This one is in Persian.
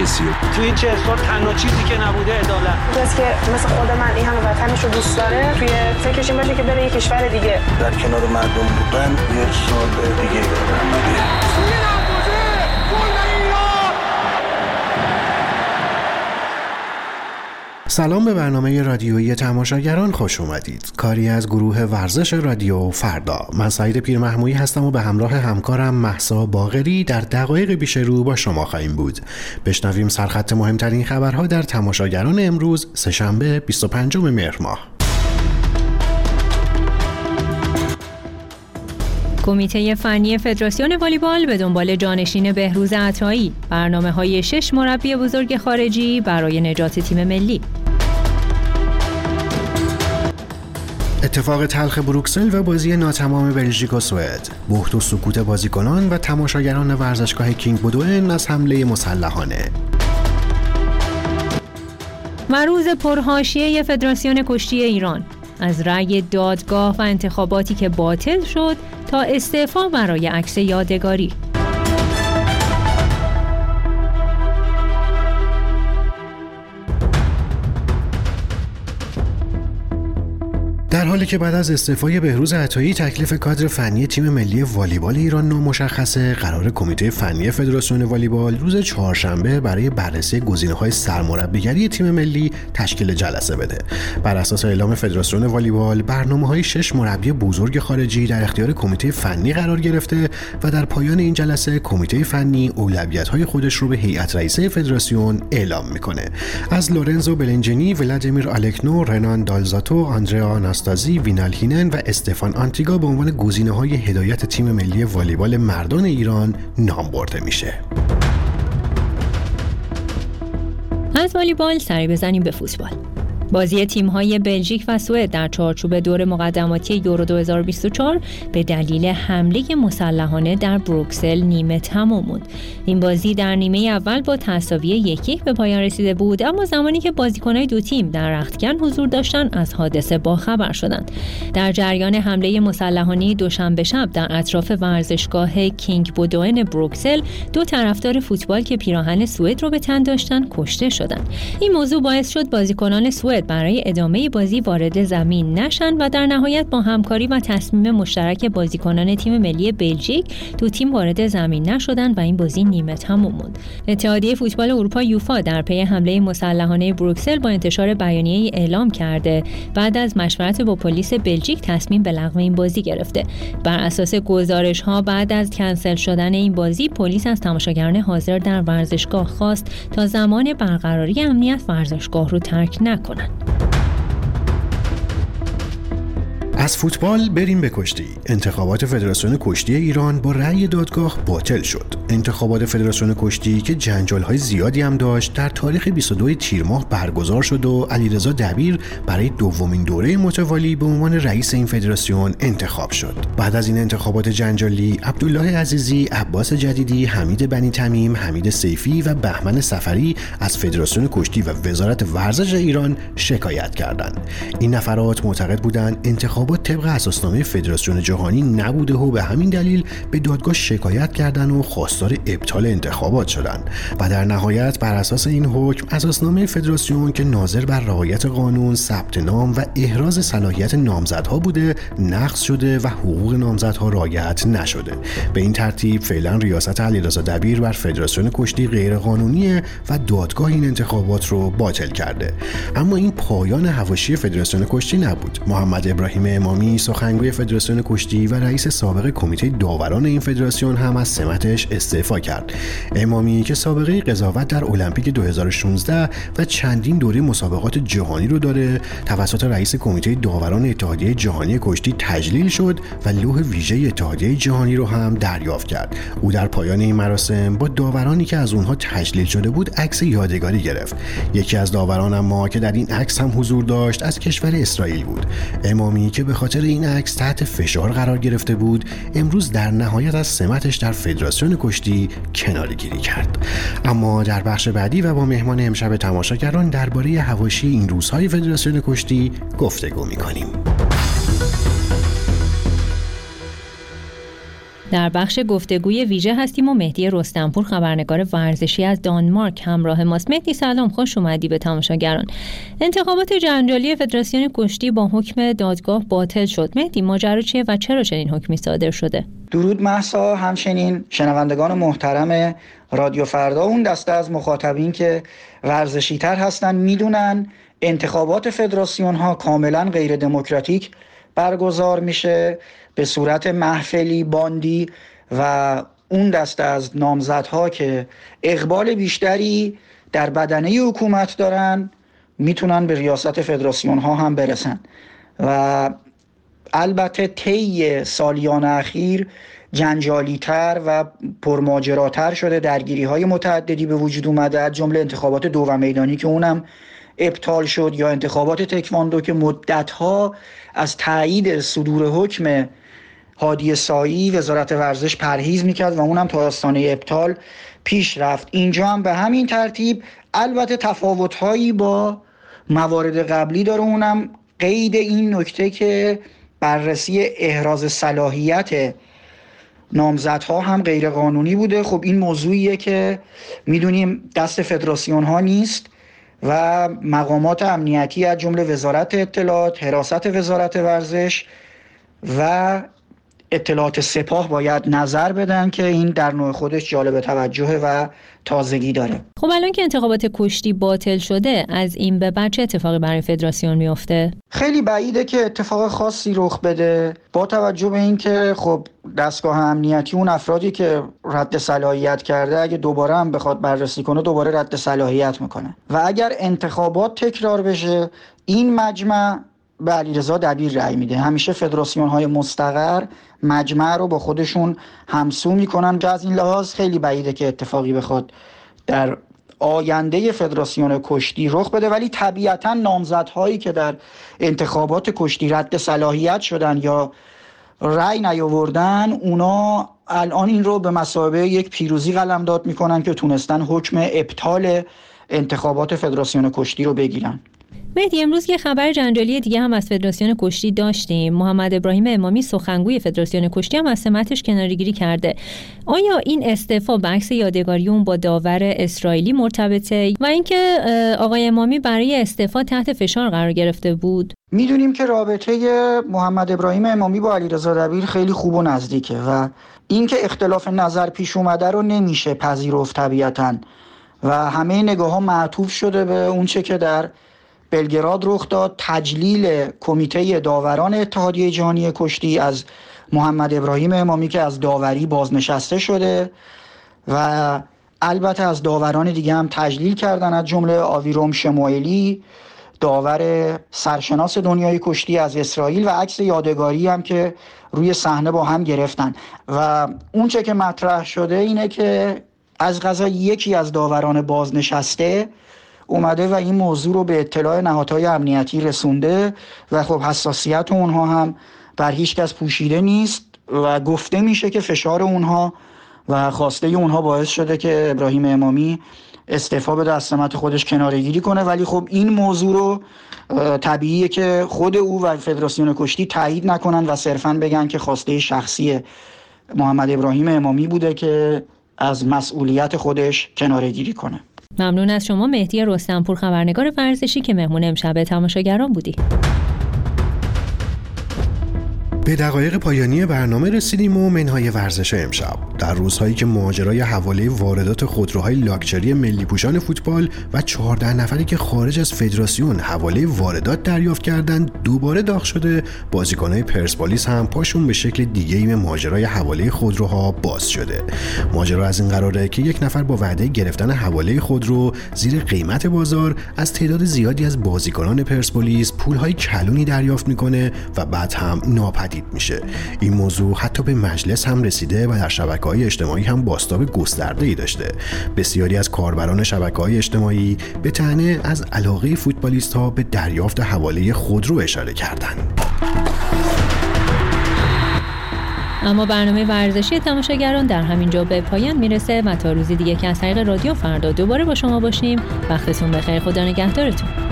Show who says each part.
Speaker 1: کسی
Speaker 2: تو این چه سال تنها چیزی که نبوده عدالت.
Speaker 3: کسی که مثل خود من این همه وطنش رو دوست داره توی فکرش این باشه که بره یه کشور دیگه.
Speaker 4: در کنار مردم بودن یه سال دیگه.
Speaker 5: سلام به برنامه رادیویی تماشاگران خوش اومدید. کاری از گروه ورزش رادیو فردا. من سعید پیر محمویی هستم و به همراه همکارم محسا باغری در دقایق بیش رو با شما خواهیم بود. بشنویم سرخط مهمترین خبرها در تماشاگران امروز سهشنبه 25 مهر ماه.
Speaker 6: کمیته فنی فدراسیون والیبال به دنبال جانشین بهروز عطایی. برنامه های شش مربی بزرگ خارجی برای نجات تیم ملی.
Speaker 5: اتفاق تلخ بروکسل و بازی ناتمام بلژیک و سوئد. بحت و سکوت بازیکنان و تماشاگران ورزشگاه کینگ بودوئن از حمله مسلحانه.
Speaker 6: و روز پرهاشیه فدراسیون کشتی ایران. از رأی دادگاه و انتخاباتی که باطل شد تا استعفا برای عکس یادگاری.
Speaker 5: در حالی که بعد از استعفای بهروز عطایی تکلیف کادر فنی تیم ملی والیبال ایران نامشخصه قرار کمیته فنی فدراسیون والیبال روز چهارشنبه برای بررسی گزینه‌های سرمربیگری تیم ملی تشکیل جلسه بده. بر اساس اعلام فدراسیون والیبال برنامه های شش مربی بزرگ خارجی در اختیار کمیته فنی قرار گرفته و در پایان این جلسه کمیته فنی اولویت های خودش رو به هیئت رئیسه فدراسیون اعلام می‌کنه. از لورنزو بلنجنی ولادیمیر آلکنو رنان دالزاتو آندریا آناستازی وینال هینن و استفان آنتیگا به عنوان گزینه های هدایت تیم ملی والیبال مردان ایران نام برده میشه.
Speaker 6: از والیبال سری بزنیم به فوتبال. بازی تیم‌های بلژیک و سوئد در چارچوب دور مقدماتی یورو 2024 به دلیل حمله مسلحانه در بروکسل نیمه تمام بود. این بازی در نیمه اول با تساوی یکی به پایان رسیده بود اما زمانی که بازیکنان دو تیم در رختکن حضور داشتند از حادثه باخبر شدند. در جریان حمله مسلحانه دوشنبه شب در اطراف ورزشگاه کینگ بودوئن بروکسل دو طرفدار فوتبال که پیراهن سوئد را به تن داشتند کشته شدند. این موضوع باعث شد بازیکنان سوئد برای ادامه بازی وارد زمین نشن و در نهایت با همکاری و تصمیم مشترک بازیکنان تیم ملی بلژیک دو تیم وارد زمین نشدند و این بازی نیمه تموم بود اتحادیه فوتبال اروپا یوفا در پی حمله مسلحانه بروکسل با انتشار بیانیه اعلام کرده. بعد از مشورت با پلیس بلژیک تصمیم به لغو این بازی گرفته. بر اساس گزارش ها بعد از کنسل شدن این بازی پلیس از تماشاگران حاضر در ورزشگاه خواست تا زمان برقراری امنیت ورزشگاه رو ترک نکنند. that.
Speaker 5: از فوتبال بریم به کشتی. انتخابات فدراسیون کشتی ایران با رأی دادگاه باطل شد. انتخابات فدراسیون کشتی که جنجال های زیادی هم داشت در تاریخ 22 تیر ماه برگزار شد و علیرضا دبیر برای دومین دوره متوالی به عنوان رئیس این فدراسیون انتخاب شد. بعد از این انتخابات جنجالی عبدالله عزیزی عباس جدیدی حمید بنی تمیم حمید سیفی و بهمن سفری از فدراسیون کشتی و وزارت ورزش ایران شکایت کردند. این نفرات معتقد بودند انتخابات طبق اساسنامه فدراسیون جهانی نبوده و به همین دلیل به دادگاه شکایت کردند و خواستار ابطال انتخابات شدند و در نهایت بر اساس این حکم اساسنامه فدراسیون که ناظر بر رعایت قانون ثبت نام و احراز صلاحیت نامزدها بوده نقض شده و حقوق نامزدها رعایت نشده. به این ترتیب فعلا ریاست علیرضا دبیر بر فدراسیون کشتی غیرقانونیه و دادگاه این انتخابات رو باطل کرده. اما این پایان هواشی فدراسیون کشتی نبود. محمد ابراهیم امامی سخنگوی فدراسیون کشتی و رئیس سابق کمیته داوران این فدراسیون هم از سمتش استعفا کرد. امامی که سابقه قضاوت در المپیک 2016 و چندین دوره مسابقات جهانی رو داره توسط رئیس کمیته داوران اتحادیه جهانی کشتی تجلیل شد و لوح ویژه اتحادیه جهانی رو هم دریافت کرد. او در پایان این مراسم با داورانی که از اونها تجلیل شده بود عکس یادگاری گرفت. یکی از داوران اما که در این عکس هم حضور داشت از کشور اسرائیل بود. امامی که به خاطر این عکس تحت فشار قرار گرفته بود امروز در نهایت از سمتش در فدراسیون کشتی کناری گیری کرد. اما در بخش بعدی و با مهمان امشب تماشاگران درباره هواشی این روزهای فدراسیون کشتی گفتگو می‌کنیم.
Speaker 6: در بخش گفتگوی ویژه هستیم و مهدی رستنپور خبرنگار ورزشی از دانمارک همراه ماست. مهدی سلام خوش اومدی به تماشاگران. انتخابات جنجالی فدراسیون کشتی با حکم دادگاه باطل شد. مهدی ماجرا چیه و چرا چنین حکمی صادر شده؟
Speaker 1: درود محسا همچنین شنوندگان محترم رادیو فردا. اون دسته از مخاطبین که ورزشی تر هستن می‌دونن انتخابات فدراسیون ها کاملا غیر دموکراتیک برگزار میشه به صورت محفلی باندی و اون دسته از نامزدها که اقبال بیشتری در بدنه حکومت دارن می‌تونن به ریاست فدراسیون ها هم برسن. و البته طی سالیان اخیر جنجالیتر و پرماجراتر شده درگیری های متعددی به وجود اومده از جمله انتخابات دو و میدانی که اونم ابطال شد یا انتخابات تکواندو که مدتها از تایید صدور حکم هادی سایی وزارت ورزش پرهیز می‌کرد و اونم تا آستانه ابطال پیش رفت. اینجا هم به همین ترتیب البته تفاوتهایی با موارد قبلی داره. اونم قید این نکته که بررسی احراز صلاحیت نامزدها هم غیر قانونی بوده. خب این موضوعیه که می‌دونیم دست فدراسیون ها نیست. و مقامات امنیتی از جمله وزارت اطلاعات حراست وزارت ورزش و اطلاعات سپاه باید نظر بدن که این در نوع خودش جالب توجه و تازگی داره.
Speaker 6: خب الان که انتخابات کشتی باطل شده از این به بعد چه اتفاقی برای فدراسیون میفته؟
Speaker 1: خیلی بعیده که اتفاق خاصی رخ بده. با توجه به اینکه خب دستگاه امنیتی اون افرادی که رد صلاحیت کرده اگه دوباره هم بخواد بررسی کنه دوباره رد صلاحیت می‌کنه. و اگر انتخابات تکرار بشه این مجمع به علیرضا دبیر رأی میده. همیشه فدراسیون های مستقر مجمع رو با خودشون همسو می‌کنن که از این لحاظ خیلی بعیده که اتفاقی بخواد در آینده فدراسیون کشتی رخ بده. ولی طبیعتا نامزدهایی که در انتخابات کشتی رد صلاحیت شدن یا رأی نیاوردن اونا الان این رو به مسابقه یک پیروزی قلمداد می‌کنن که تونستن حکم ابطال انتخابات فدراسیون کشتی رو بگیرن.
Speaker 6: مهدی امروز یه خبر جنجالی دیگه هم از فدراسیون کشتی داشتیم. محمد ابراهیم امامی سخنگوی فدراسیون کشتی هم از سمتش کنارگیری کرده. آیا این استعفا عکس یادگاری اون با داور اسرائیلی مرتبطه؟ و اینکه آقای امامی برای استعفا تحت فشار قرار گرفته بود؟
Speaker 1: می‌دونیم که رابطه محمد ابراهیم امامی با علیرضا دبیر خیلی خوب و نزدیکه و اینکه اختلاف نظر پیش اومده رو نمیشه پذیرفت طبیعتا. و همه نگاه ها معطوف شده به اونچه که در بلگراد رخ داد. تجلیل کمیته داوران اتحادیه جهانی کشتی از محمد ابراهیم امامی که از داوری بازنشسته شده و البته از داوران دیگه هم تجلیل کردن از جمله آویروم شموئلی داور سرشناس دنیای کشتی از اسرائیل و عکس یادگاری هم که روی صحنه با هم گرفتن. و اونچه که مطرح شده اینه که از غذا یکی از داوران بازنشسته اومده و این موضوع رو به اطلاع نهادهای امنیتی رسونده و خب حساسیت اونها هم بر هیچ کس پوشیده نیست و گفته میشه که فشار اونها و خواسته اونها باعث شده که ابراهیم امامی استعفا به از خودش کنارگیری کنه. ولی خب این موضوع رو طبیعیه که خود او و فدراسیون کشتی تایید نکنن و صرفا بگن که خواسته شخصی محمد ابراهیم امامی بوده که از مسئولیت خودش کنارگیری کنه.
Speaker 6: ممنون از شما. مهدی رستنپور خبرنگار ورزشی که مهمون امشب تماشاگران بودی.
Speaker 5: به دقایق پایانی برنامه رسیدیم و منهای ورزش امشب. در روزهایی که ماجرای حواله واردات خودروهای لاکچری ملی پوشان فوتبال و 14 نفری که خارج از فدراسیون حواله واردات دریافت کردند دوباره داغ شده. بازیکنهای پرسپولیس هم پاشون به شکل دیگه ای ماجرای حواله خودروها باز شده. ماجرا از این قراره که یک نفر با وعده گرفتن حواله خودرو زیر قیمت بازار از تعداد زیادی از بازیکنان پرسپولیس پولهای کلونی دریافت می‌کنه و بعد هم ناپدید میشه. این موضوع حتی به مجلس هم رسیده و در شبکه های اجتماعی هم باستاب گسترده ای داشته. بسیاری از کاربران شبکه های اجتماعی به تنه از علاقه فوتبالیست ها به دریافت حواله خودرو اشاره کردند.
Speaker 6: اما برنامه ورزشی تماشاگران در همین جا به پایان می‌رسه و تا روزی دیگه که از طریق رادیو فردا دوباره با شما باشیم. وقتتون بخیر. خدا نگهدارتون.